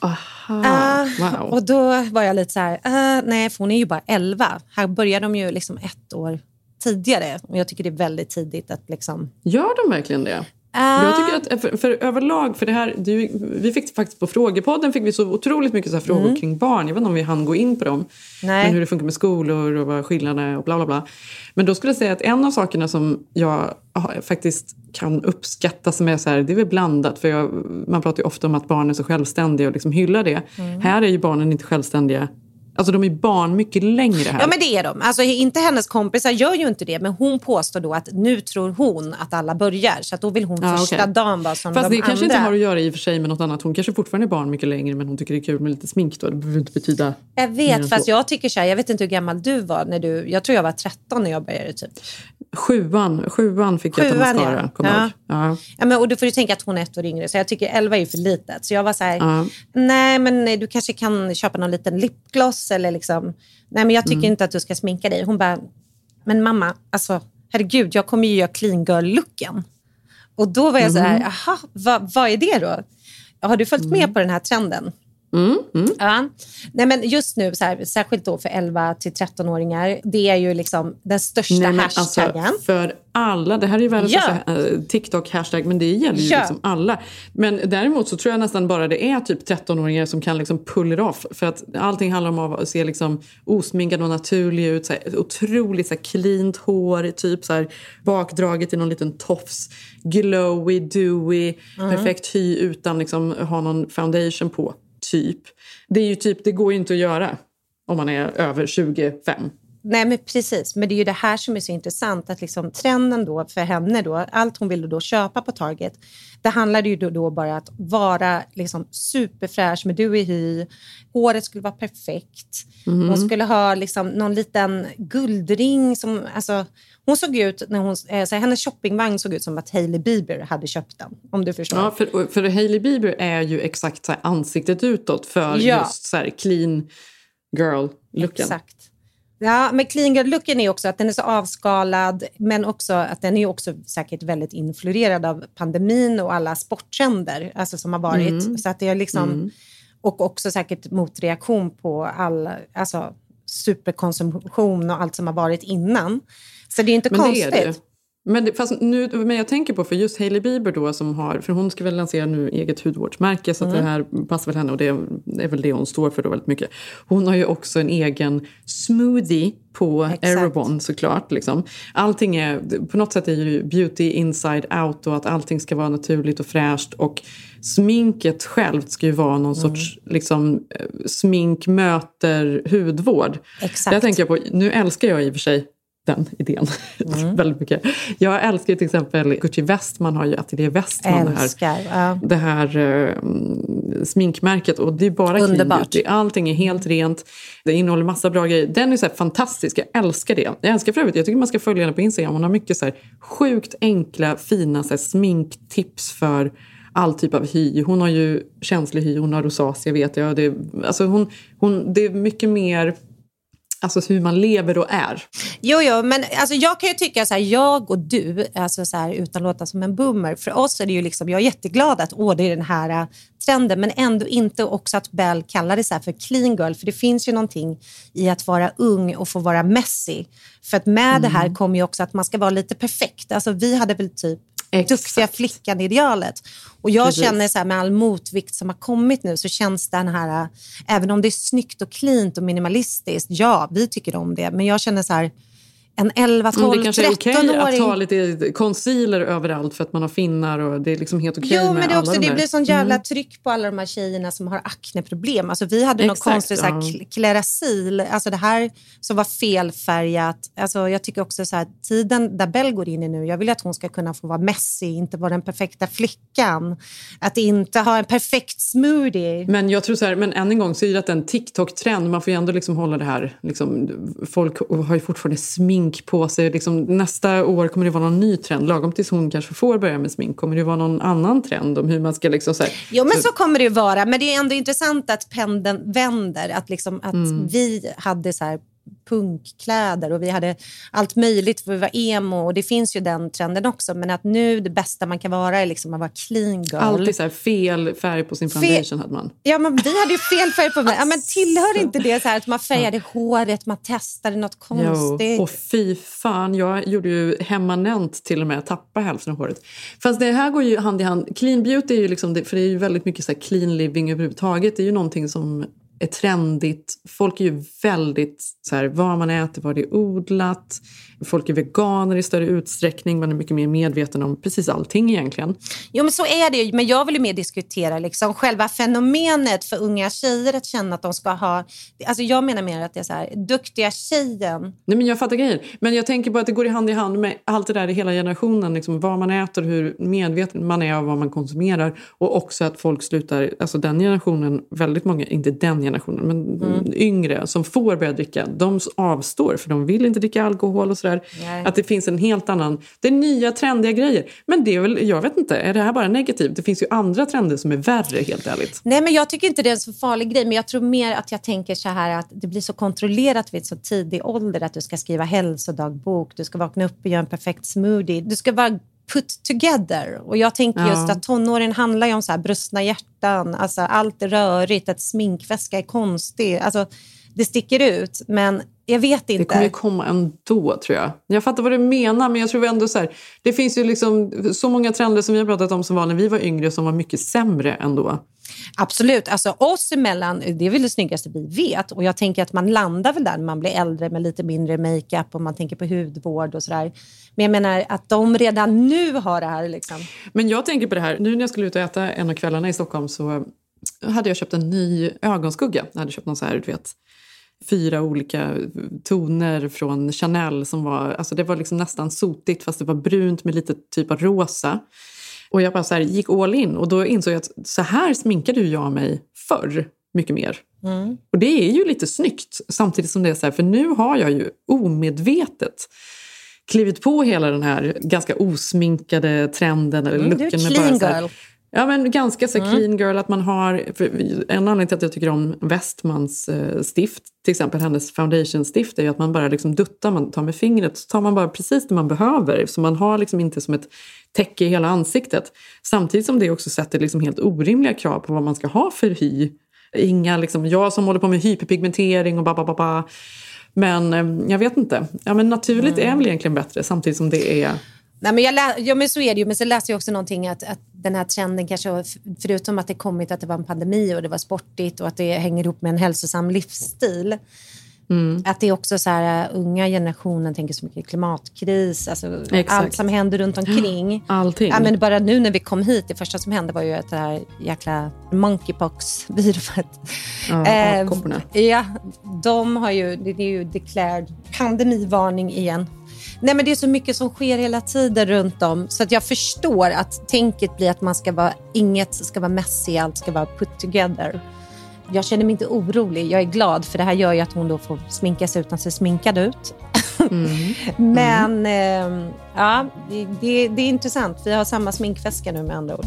Aha, Ah, wow. Och då var jag lite så här, ah, nej för hon är ju bara 11. Här börjar de ju liksom ett år tidigare. Och jag tycker det är väldigt tidigt att liksom... Gör de verkligen det? Ah. Jag tycker att för, för överlag, för det här, det vi fick faktiskt på frågepodden fick vi så otroligt mycket så här frågor Mm. kring barn. Jag vet inte om vi hann gå in på dem. Nej. Men hur det funkar med skolor och vad skillnaden är och bla bla bla. Men då skulle jag säga att en av sakerna som jag faktiskt kan uppskatta som är så här, det är väl blandat. För jag, man pratar ju ofta om att barn är så självständiga och liksom hyllar det. Mm. Här är ju barnen inte självständiga. Alltså de är barn mycket längre här. Ja men det är de. Alltså, inte hennes kompisar gör ju inte det men hon påstår då att nu tror hon att alla börjar så att då vill hon Ja, första okej. dagen vara som Fast de det kanske inte har att göra i och för sig med något annat. Hon kanske fortfarande är barn mycket längre men hon tycker det är kul med lite smink då. Det behöver inte betyda Jag vet, fast så. jag tycker så här, jag vet inte hur gammal du var när du, jag tror jag var 13 när jag började typ. Sjuan, sjuan fick jag ta Sjuan, mascara, ja. Ja. Ja. Ja, men, och då får du tänka att hon är ett år yngre, så jag tycker 11 är för litet. Så jag var så här, Ja. nej men du kanske kan köpa någon liten lipgloss eller liksom, nej men jag tycker Mm. inte att du ska sminka dig. Hon bara, men mamma, alltså herregud, jag kommer ju göra clean girl-looken. Och då var jag så här, Mhm. jaha, vad, vad är det då? Har du följt med på den här trenden? Mm, mm. Ja. Nej, men just nu, så här, särskilt då för 11 till 13-åringar, det är ju liksom den största Nej, men hashtaggen. Alltså, för alla, det här är ju världens Ja. eh, TikTok-hashtag men det gäller ju Ja. liksom alla. Men däremot så tror jag nästan bara det är typ 13-åringar som kan liksom pull it off. För att allting handlar om att se liksom osminkad och naturlig ut. Så här, otroligt så här, cleant hår, typ så här, bakdraget i någon liten tofs. Glowy, dewy, Mm. perfekt hy utan liksom ha någon foundation på. Typ. Det är ju typ, det går ju inte att göra om man är över 25. Nej, men precis. Men det är ju det här som är så intressant. Att liksom trenden då för henne, då, allt hon ville då köpa på Target, det handlade ju då, då bara att vara liksom superfräsch med dewy hy. Håret skulle vara perfekt. Mhm. Hon skulle ha liksom någon liten guldring. Som, alltså, hon såg ut, när hon, eh, så hennes shoppingvagn såg ut som att Hailey Bieber hade köpt den. Om du förstår. Ja, för, för Hailey Bieber är ju exakt så ansiktet utåt för Ja. just så clean girl-looken. Exakt. Ja, men clean girl-looken är också att den är så avskalad, men också att den är också säkert väldigt influerad av pandemin och alla sporttrender alltså, som har varit. Mm. Så att det är liksom, Mm. Och också säkert motreaktion på all alltså, superkonsumtion och allt som har varit innan. Så det är inte Men konstigt. det är det. Men, det, fast nu, men jag tänker på, för just Hailey Bieber då som har, för hon ska väl lansera nu eget hudvårdsmärke så Mm. det här passar väl henne och det är, det väl det hon står för då väldigt mycket. Hon har ju också en egen smoothie på Exakt. Aerobond såklart. Liksom. Allting är, på något sätt är ju beauty inside out och att allting ska vara naturligt och fräscht och sminket självt ska ju vara någon Mm. sorts liksom, eh, smink möter hudvård. Exakt. Jag tänker på, nu älskar jag i och för sig den idén Mm. [LAUGHS] väldigt mycket. Jag älskar till exempel Gucci Westman har ju Ateljé Westman. Det här, Älskar. Ja. det här eh, sminkmärket och det är bara clean Underbart. beauty. Allting är helt rent. Det innehåller massa bra grejer. Den är så fantastisk. Jag älskar det. Jag älskar för övrigt, jag tycker man ska följa henne på Instagram. Hon har mycket så här sjukt enkla, fina så sminktips för all typ av hy. Hon har ju känslig hy, hon har rosacea vet jag. Det, alltså hon, hon, det är mycket mer alltså hur man lever och är. Jo, jo, men alltså, jag kan ju tycka så här, jag och du, alltså, så här, utan att låta som en boomer, för oss är det ju liksom, jag är jätteglad att åh, det är den här äh, trenden, men ändå inte också att Bell kallar det så här för clean girl, för det finns ju någonting i att vara ung och få vara messy. För att med det här Mm. kommer ju också att man ska vara lite perfekt. Alltså, vi hade väl typ Exakt. duktiga flickan-idealet. Och jag Precis. känner så här, med all motvikt som har kommit nu så känns den här, äh, även om det är snyggt och cleant och minimalistiskt, ja, vi tycker om det, men jag känner så här, en 11, Mm, 12, det kanske är okej 13-åring. att ta lite concealer överallt för att man har finnar och det är liksom helt okej Jo, med men det, också, de det blir sån jävla Mm. tryck på alla de här tjejerna som har akneproblem. Alltså, vi hade något Exakt, konstigt så här, ja. kl- klerasil, alltså det här som var felfärgat. Alltså, jag tycker också så här, tiden där Bell går in i nu, jag vill att hon ska kunna få vara messy, inte vara den perfekta flickan. Att inte ha en perfekt smoothie. Men jag tror så här, men än en gång så är det att en TikTok-trend, man får ju ändå liksom hålla det här, liksom, folk har ju fortfarande smink på sig. Liksom, nästa år kommer det vara någon ny trend, lagom tills hon kanske får börja med smink, kommer det vara någon annan trend om hur man ska liksom så här, Jo, men så kommer det ju vara. Men det är ändå intressant att pendeln vänder. Att, liksom, att Mm. vi hade så här punkkläder och vi hade allt möjligt för vi var emo och det finns ju den trenden också. Men att nu det bästa man kan vara är liksom att vara clean girl. Alltid så fel färg på sin foundation hade man. Ja, men vi hade ju fel färg på mig. Ja, men tillhör inte det så här att man färgade håret, man testade något konstigt? Jo, och fy fan, jag gjorde ju hemmanent till och med, tappa hälften av håret. Fast det här går ju hand i hand. Clean beauty är ju liksom, det, för det är ju väldigt mycket så clean living överhuvudtaget. Det är ju någonting som är trendigt. Folk är ju väldigt så här, vad man äter, var det är odlat. Folk är veganer i större utsträckning. Man är mycket mer medveten om precis allting egentligen. Jo, men så är det. Men jag vill ju mer diskutera liksom själva fenomenet för unga tjejer att känna att de ska ha... Alltså jag menar mer att det är så här, duktiga tjejen. Nej, men jag fattar grejen. Men jag tänker bara att det går i hand i hand med allt det där i hela generationen. Liksom vad man äter, hur medveten man är av vad man konsumerar. Och också att folk slutar, alltså den generationen, väldigt många, inte den generationen, men Mm. yngre som får börja dricka, de avstår för de vill inte dricka alkohol och sådär. Nej. Att det finns en helt annan, det är nya trendiga grejer. Men det är väl, jag vet inte, är det här bara negativt? Det finns ju andra trender som är värre helt ärligt. Nej, men jag tycker inte det är en så farlig grej. Men jag tror mer att jag tänker så här att det blir så kontrollerat vid så tidig ålder att du ska skriva hälsodagbok, du ska vakna upp och göra en perfekt smoothie. Du ska vara put together. Och jag tänker Ja. just att tonåren handlar ju om så här brustna hjärtan, alltså allt är rörigt, att sminkväska är konstig. Alltså, det sticker ut, men jag vet inte. Det kommer ju komma ändå tror jag. Jag fattar vad du menar men jag tror ändå så här, det finns ju liksom så många trender som vi har pratat om som var när vi var yngre som var mycket sämre ändå. Absolut. Alltså oss emellan, det är väl det snyggaste vi vet. Och jag tänker att man landar väl där när man blir äldre med lite mindre makeup och man tänker på hudvård och sådär. Men jag menar att de redan nu har det här. Liksom. Men jag tänker på det här, nu när jag skulle ut och äta en av kvällarna i Stockholm så hade jag köpt en ny ögonskugga. Jag hade köpt någon så här, du vet, fyra olika toner från Chanel som var, alltså det var liksom nästan sotigt fast det var brunt med lite typ av rosa. Och jag bara så här, gick all in och då insåg jag att så här sminkade jag mig förr mycket mer. Mm. Och det är ju lite snyggt samtidigt som det är så här, för nu har jag ju omedvetet klivit på hela den här ganska osminkade trenden. Eller Mm, du är clean så här- girl. Ja, men ganska så Mm. clean girl. Att man har, en anledning till att jag tycker om Westmans eh, stift, till exempel hennes foundation-stift, är ju att man bara liksom duttar, man tar med fingret, så tar man bara precis det man behöver. Så man har liksom inte som ett täcke i hela ansiktet. Samtidigt som det också sätter liksom helt orimliga krav på vad man ska ha för hy. Inga, liksom, jag som håller på med hyperpigmentering och ba, ba, ba, ba. Men eh, jag vet inte. Ja, men naturligt Mm. är väl egentligen bättre samtidigt som det är Nej, men jag lä- ja, men så är det ju. Men så läste jag också någonting att, att den här trenden kanske, förutom att det kommit att det var en pandemi och det var sportigt och att det hänger ihop med en hälsosam livsstil. Mm. Att det är också så här, uh, unga generationen tänker så mycket klimatkris, alltså Exakt. allt som händer runt omkring. [GASPS] allting. Ja, men bara nu när vi kom hit, det första som hände var ju att det här jäkla monkeypox-viruset. Ja, [LAUGHS] Eh, ja, de har ju, det är ju declared pandemivarning igen. Nej, men det är så mycket som sker hela tiden runt om så att jag förstår att tänket blir att man ska vara, inget ska vara messy, allt ska vara put together. Jag känner mig inte orolig, jag är glad för det här gör ju att hon då får sminka sig utan att se sminkad ut. [LAUGHS] Men eh, ja, det, det, det är intressant. Vi har samma sminkväska nu med andra ord.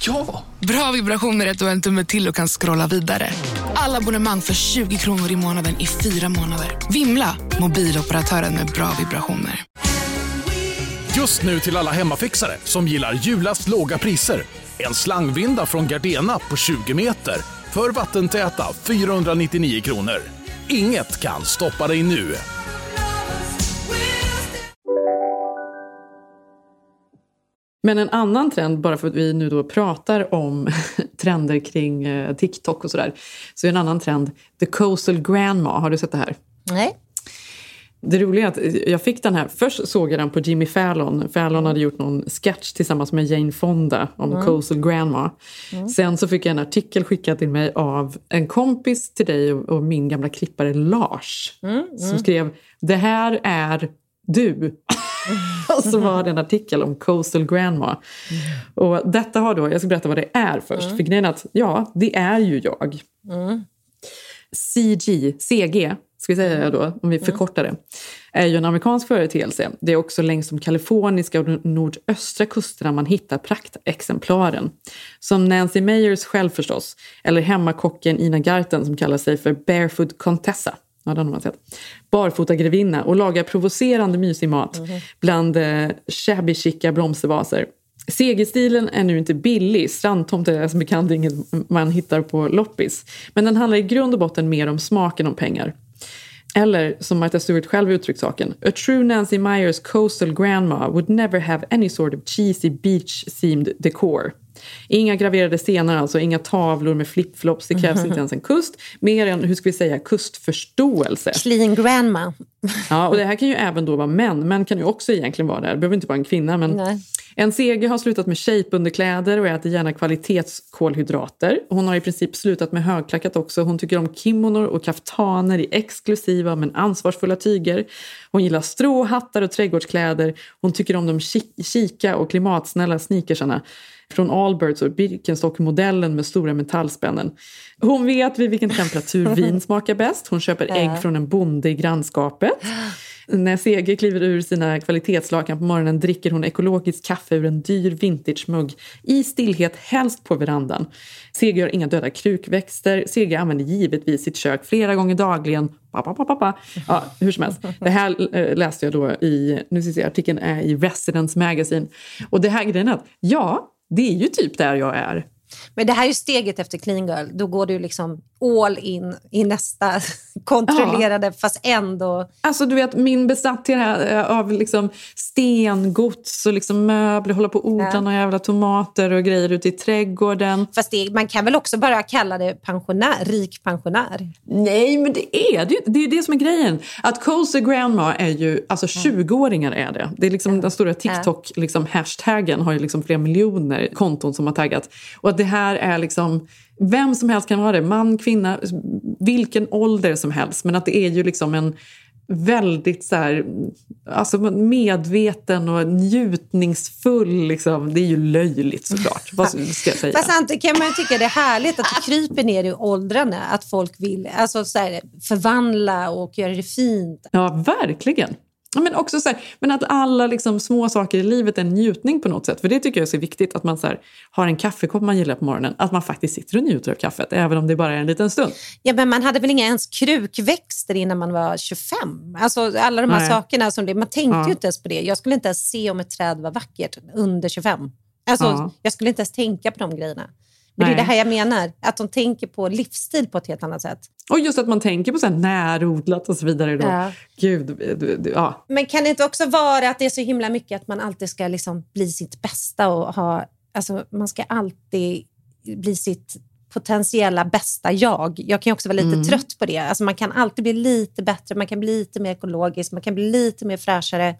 Ja! Bra vibrationer är du har en tumme till och kan scrolla vidare. Alla abonnemang för 20 kronor i månaden i fyra månader. Vimla! Mobiloperatören med bra vibrationer. Just nu till alla hemmafixare som gillar julast låga priser. En slangvinda från Gardena på 20 meter för vattentäta 499 kronor. Inget kan stoppa dig nu. Men en annan trend, bara för att vi nu då pratar om [LAUGHS] trender kring eh, TikTok och sådär, så är en annan trend The Coastal Grandma. Har du sett det här? Nej. Det roliga är att jag fick den här, först såg jag den på Jimmy Fallon. Fallon hade gjort någon sketch tillsammans med Jane Fonda om Mm. Coastal Grandma. Mm. Sen så fick jag en artikel skickad till mig av en kompis till dig och, och min gamla klippare Lars. Mm, Som mm. skrev “Det här är du”. [LAUGHS] [LAUGHS] och så var det en artikel om Coastal Grandma. Och detta har då, jag ska berätta vad det är först. Mm. För grejen är att, ja, det är ju jag. Mm. CG, CG, ska vi säga då, om vi förkortar det, är ju en amerikansk företeelse. Det är också längs de kaliforniska och nordöstra kusterna man hittar praktexemplaren. Som Nancy Meyers själv förstås, eller hemmakocken Ina Garten som kallar sig för Barefoot Contessa. Ja, den har man sett. Barfota grevinna och lagar provocerande mysig mat bland eh, shabby chica blomstervaser. Segerstilen är nu inte billig. Strandtomt är som bekant inget man hittar på loppis. Men den handlar i grund och botten mer om smaken om pengar. Eller som Martha Stewart själv uttryckt saken. A true Nancy Myers coastal grandma would never have any sort of cheesy beach-themed decor. Inga graverade scener alltså, inga tavlor med flipflops. Det krävs inte ens en kust. Mer än, hur ska vi säga, kustförståelse. Clean grandma. Ja, och det här kan ju även då vara män. Män kan ju också egentligen vara där. Det behöver inte vara en kvinna. Men Nej. En seger har slutat med shapeunderkläder och äter gärna kvalitetskolhydrater. Hon har i princip slutat med högklackat också. Hon tycker om kimonor och kaftaner i exklusiva men ansvarsfulla tyger. Hon gillar stråhattar och trädgårdskläder. Hon tycker om de chica och klimatsnälla sneakersarna från Allbirds och Birkenstock-modellen med stora metallspännen. Hon vet vid vilken temperatur vin [LAUGHS] smakar bäst. Hon köper ägg från en bonde i grannskapet. När Seger kliver ur sina kvalitetslakan på morgonen dricker hon ekologiskt kaffe ur en dyr vintage-mugg i stillhet, helst på verandan. Seger har inga döda krukväxter. Seger använder givetvis sitt kök flera gånger dagligen. Pa, pa, pa, pa. Ja, hur som helst. Det här eh, läste jag då i, nu ska jag, artikeln är i Residence Magazine. Och det här grejen är att, ja, det är ju typ där jag är. Men det här är ju steget efter clean girl. Då går du liksom all in i nästa [LAUGHS] kontrollerade fast ändå... Alltså du vet min besatthet här, eh, av liksom stengods och liksom möbler, hålla på och odla Ja. några jävla tomater och grejer ute i trädgården. Fast det, man kan väl också bara kalla det pensionär, rik pensionär? Nej, men det är det ju. Det är det som är grejen. Att Cozy Grandma är ju, alltså 20-åringar är det. Det är liksom den stora TikTok, liksom har ju liksom flera miljoner konton som har taggat. Och att det här är liksom, vem som helst kan vara det. Man, kvinna, vilken ålder som helst. Men att det är ju liksom en väldigt så här, alltså medveten och njutningsfull. Liksom. Det är ju löjligt såklart. Vad ska jag säga? [LAUGHS] Fast samtidigt kan man tycka det är härligt att det kryper ner i åldrarna. Att folk vill alltså, så här, förvandla och göra det fint. Ja, verkligen. Men också så här, men att alla liksom små saker i livet är en njutning på något sätt. För det tycker jag är så viktigt, att man så här, har en kaffekopp man gillar på morgonen. Att man faktiskt sitter och njuter av kaffet, även om det bara är en liten stund. Ja, men man hade väl inga ens krukväxter innan man var 25? Alltså alla de här Nej. sakerna. Som det, man tänkte Ja. ju inte ens på det. Jag skulle inte ens se om ett träd var vackert under 25. Alltså, Ja. Jag skulle inte ens tänka på de grejerna. Men det är Nej. det här jag menar, att de tänker på livsstil på ett helt annat sätt. Och just att man tänker på så här närodlat och så vidare. Då. Ja. Gud, du, du, ja. Men kan det inte också vara att det är så himla mycket att man alltid ska liksom bli sitt bästa och ha... Alltså, man ska alltid bli sitt potentiella bästa jag. Jag kan också vara lite Mm. trött på det. Alltså, man kan alltid bli lite bättre, man kan bli lite mer ekologisk, man kan bli lite mer fräschare.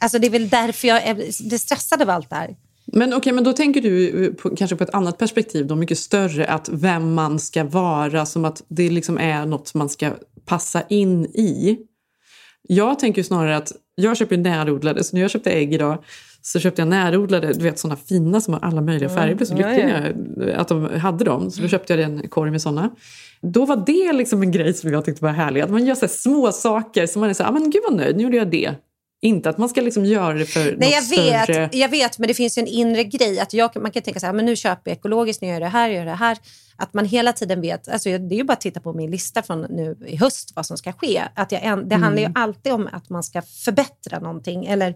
Alltså, det är väl därför jag är blir stressad av allt det här. Men okej, men då tänker du eh, på, kanske på ett annat perspektiv, då, mycket större, att vem man ska vara, som att det liksom är något man ska passa in i. Jag tänker snarare att jag köper ju närodlade, så när jag köpte ägg idag så köpte jag närodlade, du vet sådana fina som har alla möjliga färger. Jag blev så lycklig när jag, att de hade dem, så då köpte jag en korg med sådana. Då var det liksom en grej som jag tyckte var härlig, att man gör så små saker som man är så här, ah, men gud vad nöjd, nu gjorde jag det. Inte att man ska liksom göra det för Nej, jag vet, större. jag vet, men det finns ju en inre grej. Att jag, man kan tänka så här, men nu köper jag ekologiskt, nu gör jag det här, gör det här. Att man hela tiden vet, alltså det är ju bara att titta på min lista från nu i höst vad som ska ske. Att jag, det Mm. handlar ju alltid om att man ska förbättra någonting eller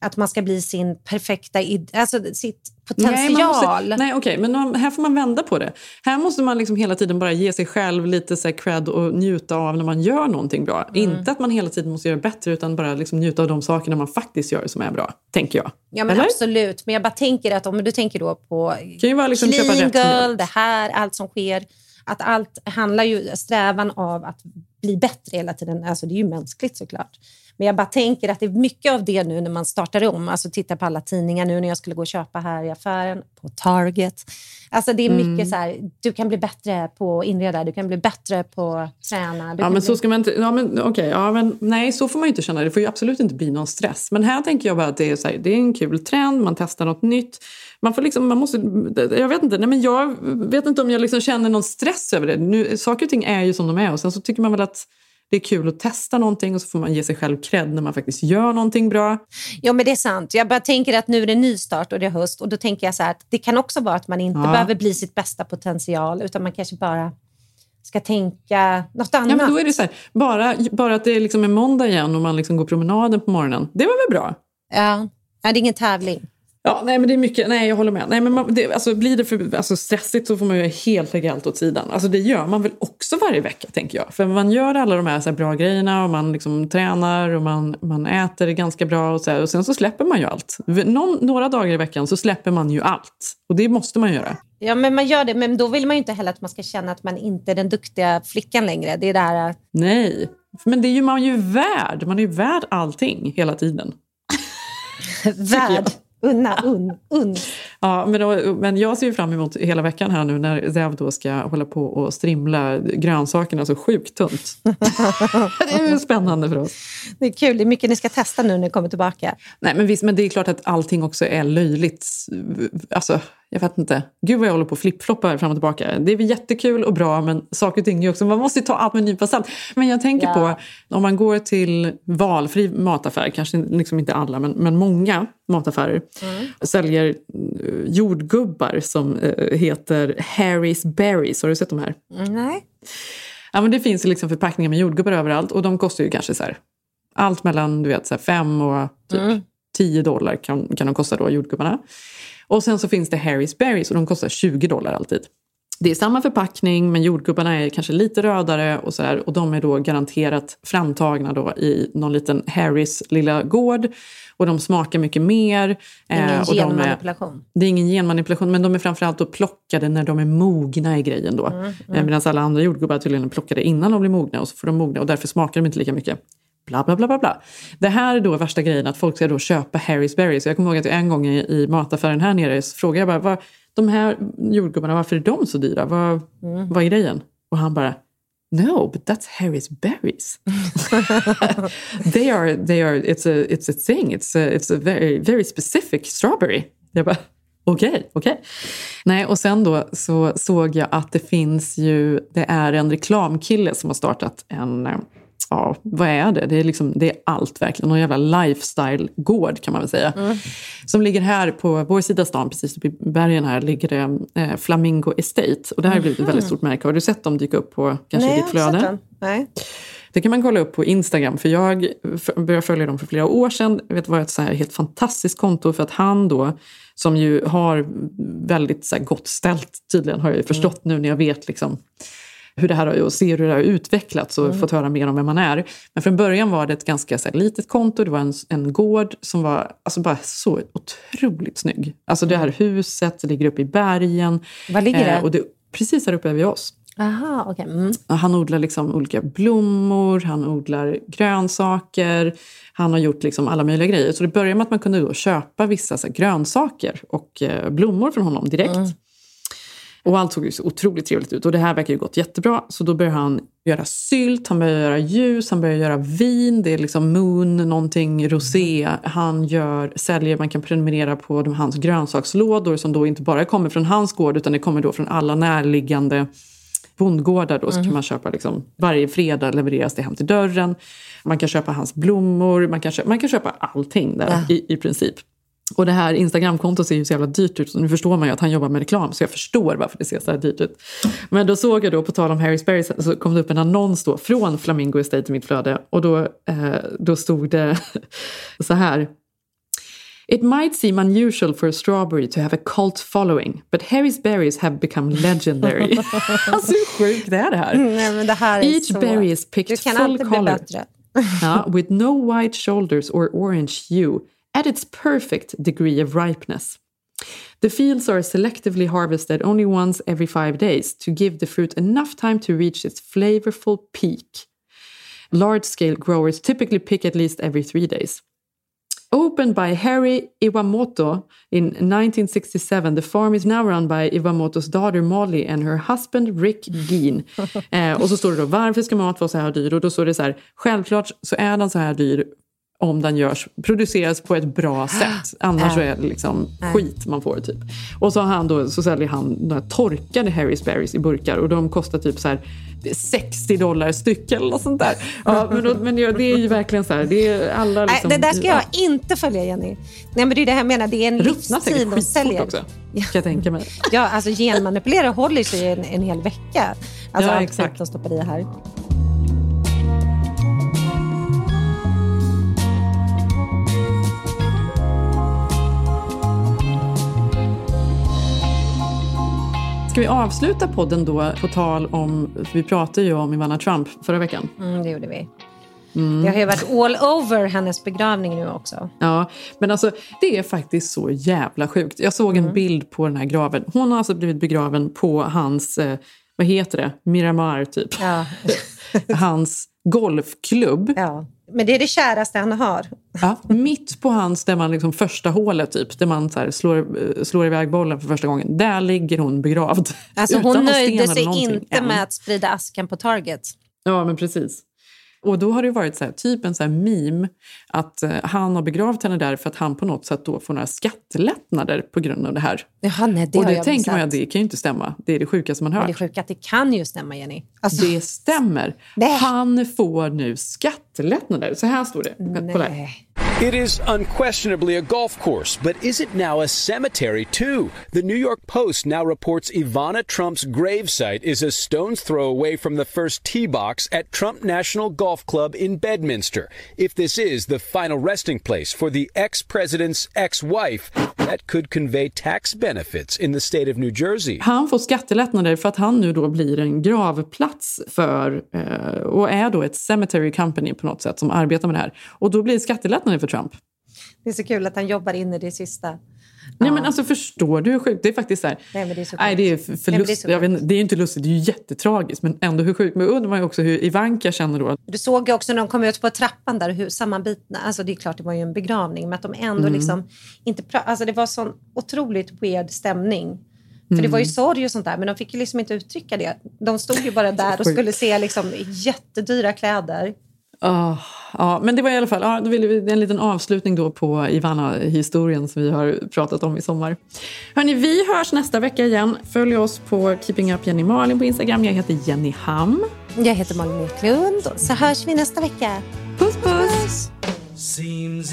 att man ska bli sin perfekta, alltså sitt potential. Nej, måste, nej okej, men man- här får man vända på det. Här måste man liksom hela tiden bara ge sig själv lite så cred och njuta av när man gör någonting bra. Mm. Inte att man hela tiden måste göra bättre utan bara liksom njuta av de sakerna man faktiskt gör som är bra, tänker jag. Ja, men Eller? absolut. Men jag bara tänker att om du tänker då på kan ju vara liksom clean girl, det här, allt som sker. att allt handlar ju strävan av att bli bättre hela tiden. Alltså det är ju mänskligt såklart. Men jag bara tänker att det är mycket av det nu när man startar om. Alltså titta på alla tidningar nu när jag skulle gå och köpa här i affären, på Target. Alltså det är mycket Mm. så här, du kan bli bättre på att inreda, du kan bli bättre på att träna. Ja, men bli... så ska man inte... Ja, men, okej, ja, men, nej, så får man ju inte känna. Det får ju absolut inte bli någon stress. Men här tänker jag bara att det är, så här, det är en kul trend, man testar något nytt. Man får liksom, man måste, jag vet inte, nej, men jag vet inte om jag liksom känner någon stress över det. Nu, saker och ting är ju som de är och sen så tycker man väl att det är kul att testa någonting och så får man ge sig själv cred när man faktiskt gör någonting bra. Ja, men det är sant. Jag bara tänker att nu är det nystart och det är höst och då tänker jag så här att det kan också vara att man inte Ja. behöver bli sitt bästa potential utan man kanske bara ska tänka något annat. Ja, men då är det så här, bara, bara att det är liksom en måndag igen och man liksom går promenaden på morgonen. Det var väl bra? Ja, ja det är ingen tävling. Ja, nej, men det är mycket, nej, jag håller med. Nej, men man, det, alltså, blir det för alltså, stressigt så får man ju helt lägga allt åt sidan. Alltså, det gör man väl också varje vecka, tänker jag. För man gör alla de här, så här bra grejerna och man liksom tränar och man, man äter ganska bra och, så här, och sen så släpper man ju allt. Någon, några dagar i veckan så släpper man ju allt. Och det måste man göra. Ja, men man gör det, men då vill man ju inte heller att man ska känna att man inte är den duktiga flickan längre. Det är det här... Nej, men det är ju man är ju värd. Man är ju värd allting hela tiden. [LAUGHS] Värd. Unna, un, un. [LAUGHS] Ja, men, då, men jag ser ju fram emot hela veckan här nu när Zev då ska hålla på och strimla grönsakerna så sjukt tunt. [LAUGHS] det är ju spännande för oss. Det är kul. Det är mycket ni ska testa nu när ni kommer tillbaka. Nej, men visst, men det är klart att allting också är löjligt. Alltså, jag vet inte. Gud vad jag håller på och flippfloppar fram och tillbaka. Det är väl jättekul och bra, men saker och ting är också... Man måste ju ta allt med en nypa salt. Men jag tänker Ja. på, om man går till valfri mataffär, kanske liksom inte alla, men, men många mataffärer säljer eh, jordgubbar som eh, heter Harry's Berries. Har du sett de här? Mm, nej. Ja, men det finns liksom förpackningar med jordgubbar överallt och de kostar ju kanske så här, allt mellan du vet, så här fem och typ Mm. 10 dollar kan, kan de kosta då, jordgubbarna. Och sen så finns det Harry's Berries och de kostar 20 dollar alltid. Det är samma förpackning men jordgubbarna är kanske lite rödare och, så här, och de är då garanterat framtagna då i någon liten Harrys lilla gård. Och de smakar mycket mer. Ingen eh, och de är, genmanipulation. det är ingen genmanipulation, men de är framförallt då plockade när de är mogna i grejen. Då. Mm, Eh, Medan alla andra jordgubbar tydligen är plockade innan de blir mogna och så får de mogna och därför smakar de inte lika mycket. Bla, bla, bla, bla, bla. Det här är då värsta grejen, att folk ska då köpa Harry's Berries. Jag kommer ihåg att en gång i, i mataffären här nere så frågade jag bara, vad, de här jordgubbarna, varför är de så dyra? Vad, vad är grejen? Och han bara, No, but that's Harry's berries. [LAUGHS] they are, they are, it's a, it's a thing. It's a, it's a very, very specific strawberry. Jag bara, okej, okej. Nej, och sen då så såg jag att det finns ju, det är en reklamkille som har startat en, eh, ja, vad är det? Det är, liksom, det är allt verkligen. Någon jävla lifestyle-gård kan man väl säga. Som ligger här på vår sida stan, precis uppe i bergen här, ligger det eh, Flamingo Estate. Och det här har blivit ett väldigt stort märke. Har du sett dem dyka upp på kanske Nej, ditt flöde? Nej. Det kan man kolla upp på Instagram, för jag började följa dem för flera år sedan. Det var ett så här helt fantastiskt konto för att han då, som ju har väldigt så här gott ställt tydligen, har jag ju förstått nu när jag vet liksom hur det här har, och ser hur det har utvecklats och fått höra mer om vem man är. Men från början var det ett ganska så här, litet konto, det var en, en gård som var alltså bara så otroligt snygg. Alltså det här huset ligger uppe i bergen. Var ligger det? Eh, och det? Precis här uppe vid oss. Aha, okej. Mm. Han odlar liksom olika blommor, han odlar grönsaker. Han har gjort liksom alla möjliga grejer. Så det började med att man kunde då köpa vissa så här, grönsaker och eh, blommor från honom direkt. Och allt såg ju så otroligt trevligt ut och det här verkar ju gått jättebra. Så då börjar han göra sylt, han börjar göra ljus, han börjar göra vin. Det är liksom Moon, någonting rosé. Han gör, säljer, man kan prenumerera på de, hans grönsakslådor som då inte bara kommer från hans gård utan det kommer då från alla närliggande bondgårdar. Då, så kan man köpa liksom, varje fredag levereras det hem till dörren. Man kan köpa hans blommor, man kan köpa, man kan köpa allting där i, i princip. Och det här Instagramkontot ser ju så jävla dyrt ut. Så nu förstår man ju att han jobbar med reklam. Så jag förstår varför det ser så här dyrt ut. Men då såg jag då, på tal om Harry's Berries, så kom det upp en annons då från Flamingo Estate i mitt flöde. Och då, eh, då stod det [LAUGHS] så här. It might seem unusual for a strawberry to have a cult following, but Harry's berries have become legendary. [LAUGHS] alltså hur sjukt är det här? Mm, nej, men det här är Each så... berry is picked full color. Ja, with no white shoulders or orange hue, at its perfect degree of ripeness. The fields are selectively harvested only once every five days to give the fruit enough time to reach its flavorful peak. Large scale growers typically pick at least every three days. Opened by Harry Iwamoto in 1967, the farm is now run by Iwamotos daughter Molly and her husband Rick Geen. [LAUGHS] eh, och så står det då, varför ska mat vara så här dyr? Och då står det så här, självklart så är den så här dyr om den görs, produceras på ett bra [GASPS] sätt. Annars så är det liksom skit man får typ. Och så, har han då, så säljer han några torkade Harry's Berries i burkar och de kostar typ så här 60 dollar styck eller något sånt där. Ja, [LAUGHS] men, men det det är ju verkligen så här, det är alla liksom, Nej, det där ska jag inte följa, Jenny. Nej, men det är det här jag menar, det är en livsstil de säljer. också, kan jag tänka mig. Ja, alltså genmanipulera håller sig en, en hel vecka. Alltså Ja, allt exakt. de stoppar i här. Ska vi avsluta podden då på tal om, vi pratade ju om Ivana Trump förra veckan. Mm, det gjorde vi. Mm. Det har ju varit all over hennes begravning nu också. Ja, men alltså det är faktiskt så jävla sjukt. Jag såg en bild på den här graven. Hon har alltså blivit begraven på hans, eh, vad heter det, Miramar typ. Ja. [LAUGHS] [LAUGHS] hans golfklubb. Ja. Men det är det käraste han har. Ja, mitt på hans, där man liksom första hålet typ, där man så slår, slår iväg bollen för första gången. Där ligger hon begravd. Alltså, hon nöjde sig inte än. med att sprida askan på Target. Ja, men precis. Och då har det varit så här, typ en så här meme att eh, han har begravt henne där för att han på något sätt då får några skattelättnader på grund av det här. Jaha, nej, det och det tänker man att det kan ju inte stämma. Det är det sjukaste man hört. det är sjukt att det kan ju stämma, Jenny. Alltså, Det stämmer. Han får nu skattelättnader. Så här står det. Kolla här. It is unquestionably a golf course, but is it now a cemetery too? The New York Post now reports Ivana Trump's gravesite is a stone's throw away from the first tee box at Trump National Golf Club in Bedminster. If this is the final resting place for the ex president's ex wife, that could convey tax benefits in the state of New Jersey. Han får skattelättnader för att han nu då blir en gravplats för eh, och är då ett cemetery company på något sätt som arbetar med det här. Och då blir skattelättnader för Trump. Det är så kul att han jobbar in i det sista. Nej men alltså förstår du hur sjukt? Det är faktiskt så här. Nej, men det är så Nej, det är för, för Nej, men det är lust, så jag vet, inte, det är ju inte lustigt, det är ju jättetragiskt men ändå hur sjukt. Men undrar man ju också hur Ivanka känner då. Du såg ju också när de kom ut på trappan där hur sammanbitna, alltså det är klart det var ju en begravning, men att de ändå Mm. liksom inte alltså det var sån otroligt weird stämning. För det var ju Mm. sorg och sånt där, men de fick ju liksom inte uttrycka det. De stod ju bara [LAUGHS] där och skulle se liksom jättedyra kläder. Ah, ja, men det var i alla fall ja, då ville vi, en liten avslutning då på Ivana-historien som vi har pratat om i sommar. Hörni, vi hörs nästa vecka igen. Följ oss på Keeping Up Jenny Malin på Instagram. Jag heter Jenny Ham. Jag heter Malin Eklund, så hörs vi nästa vecka. Puss, puss! Seems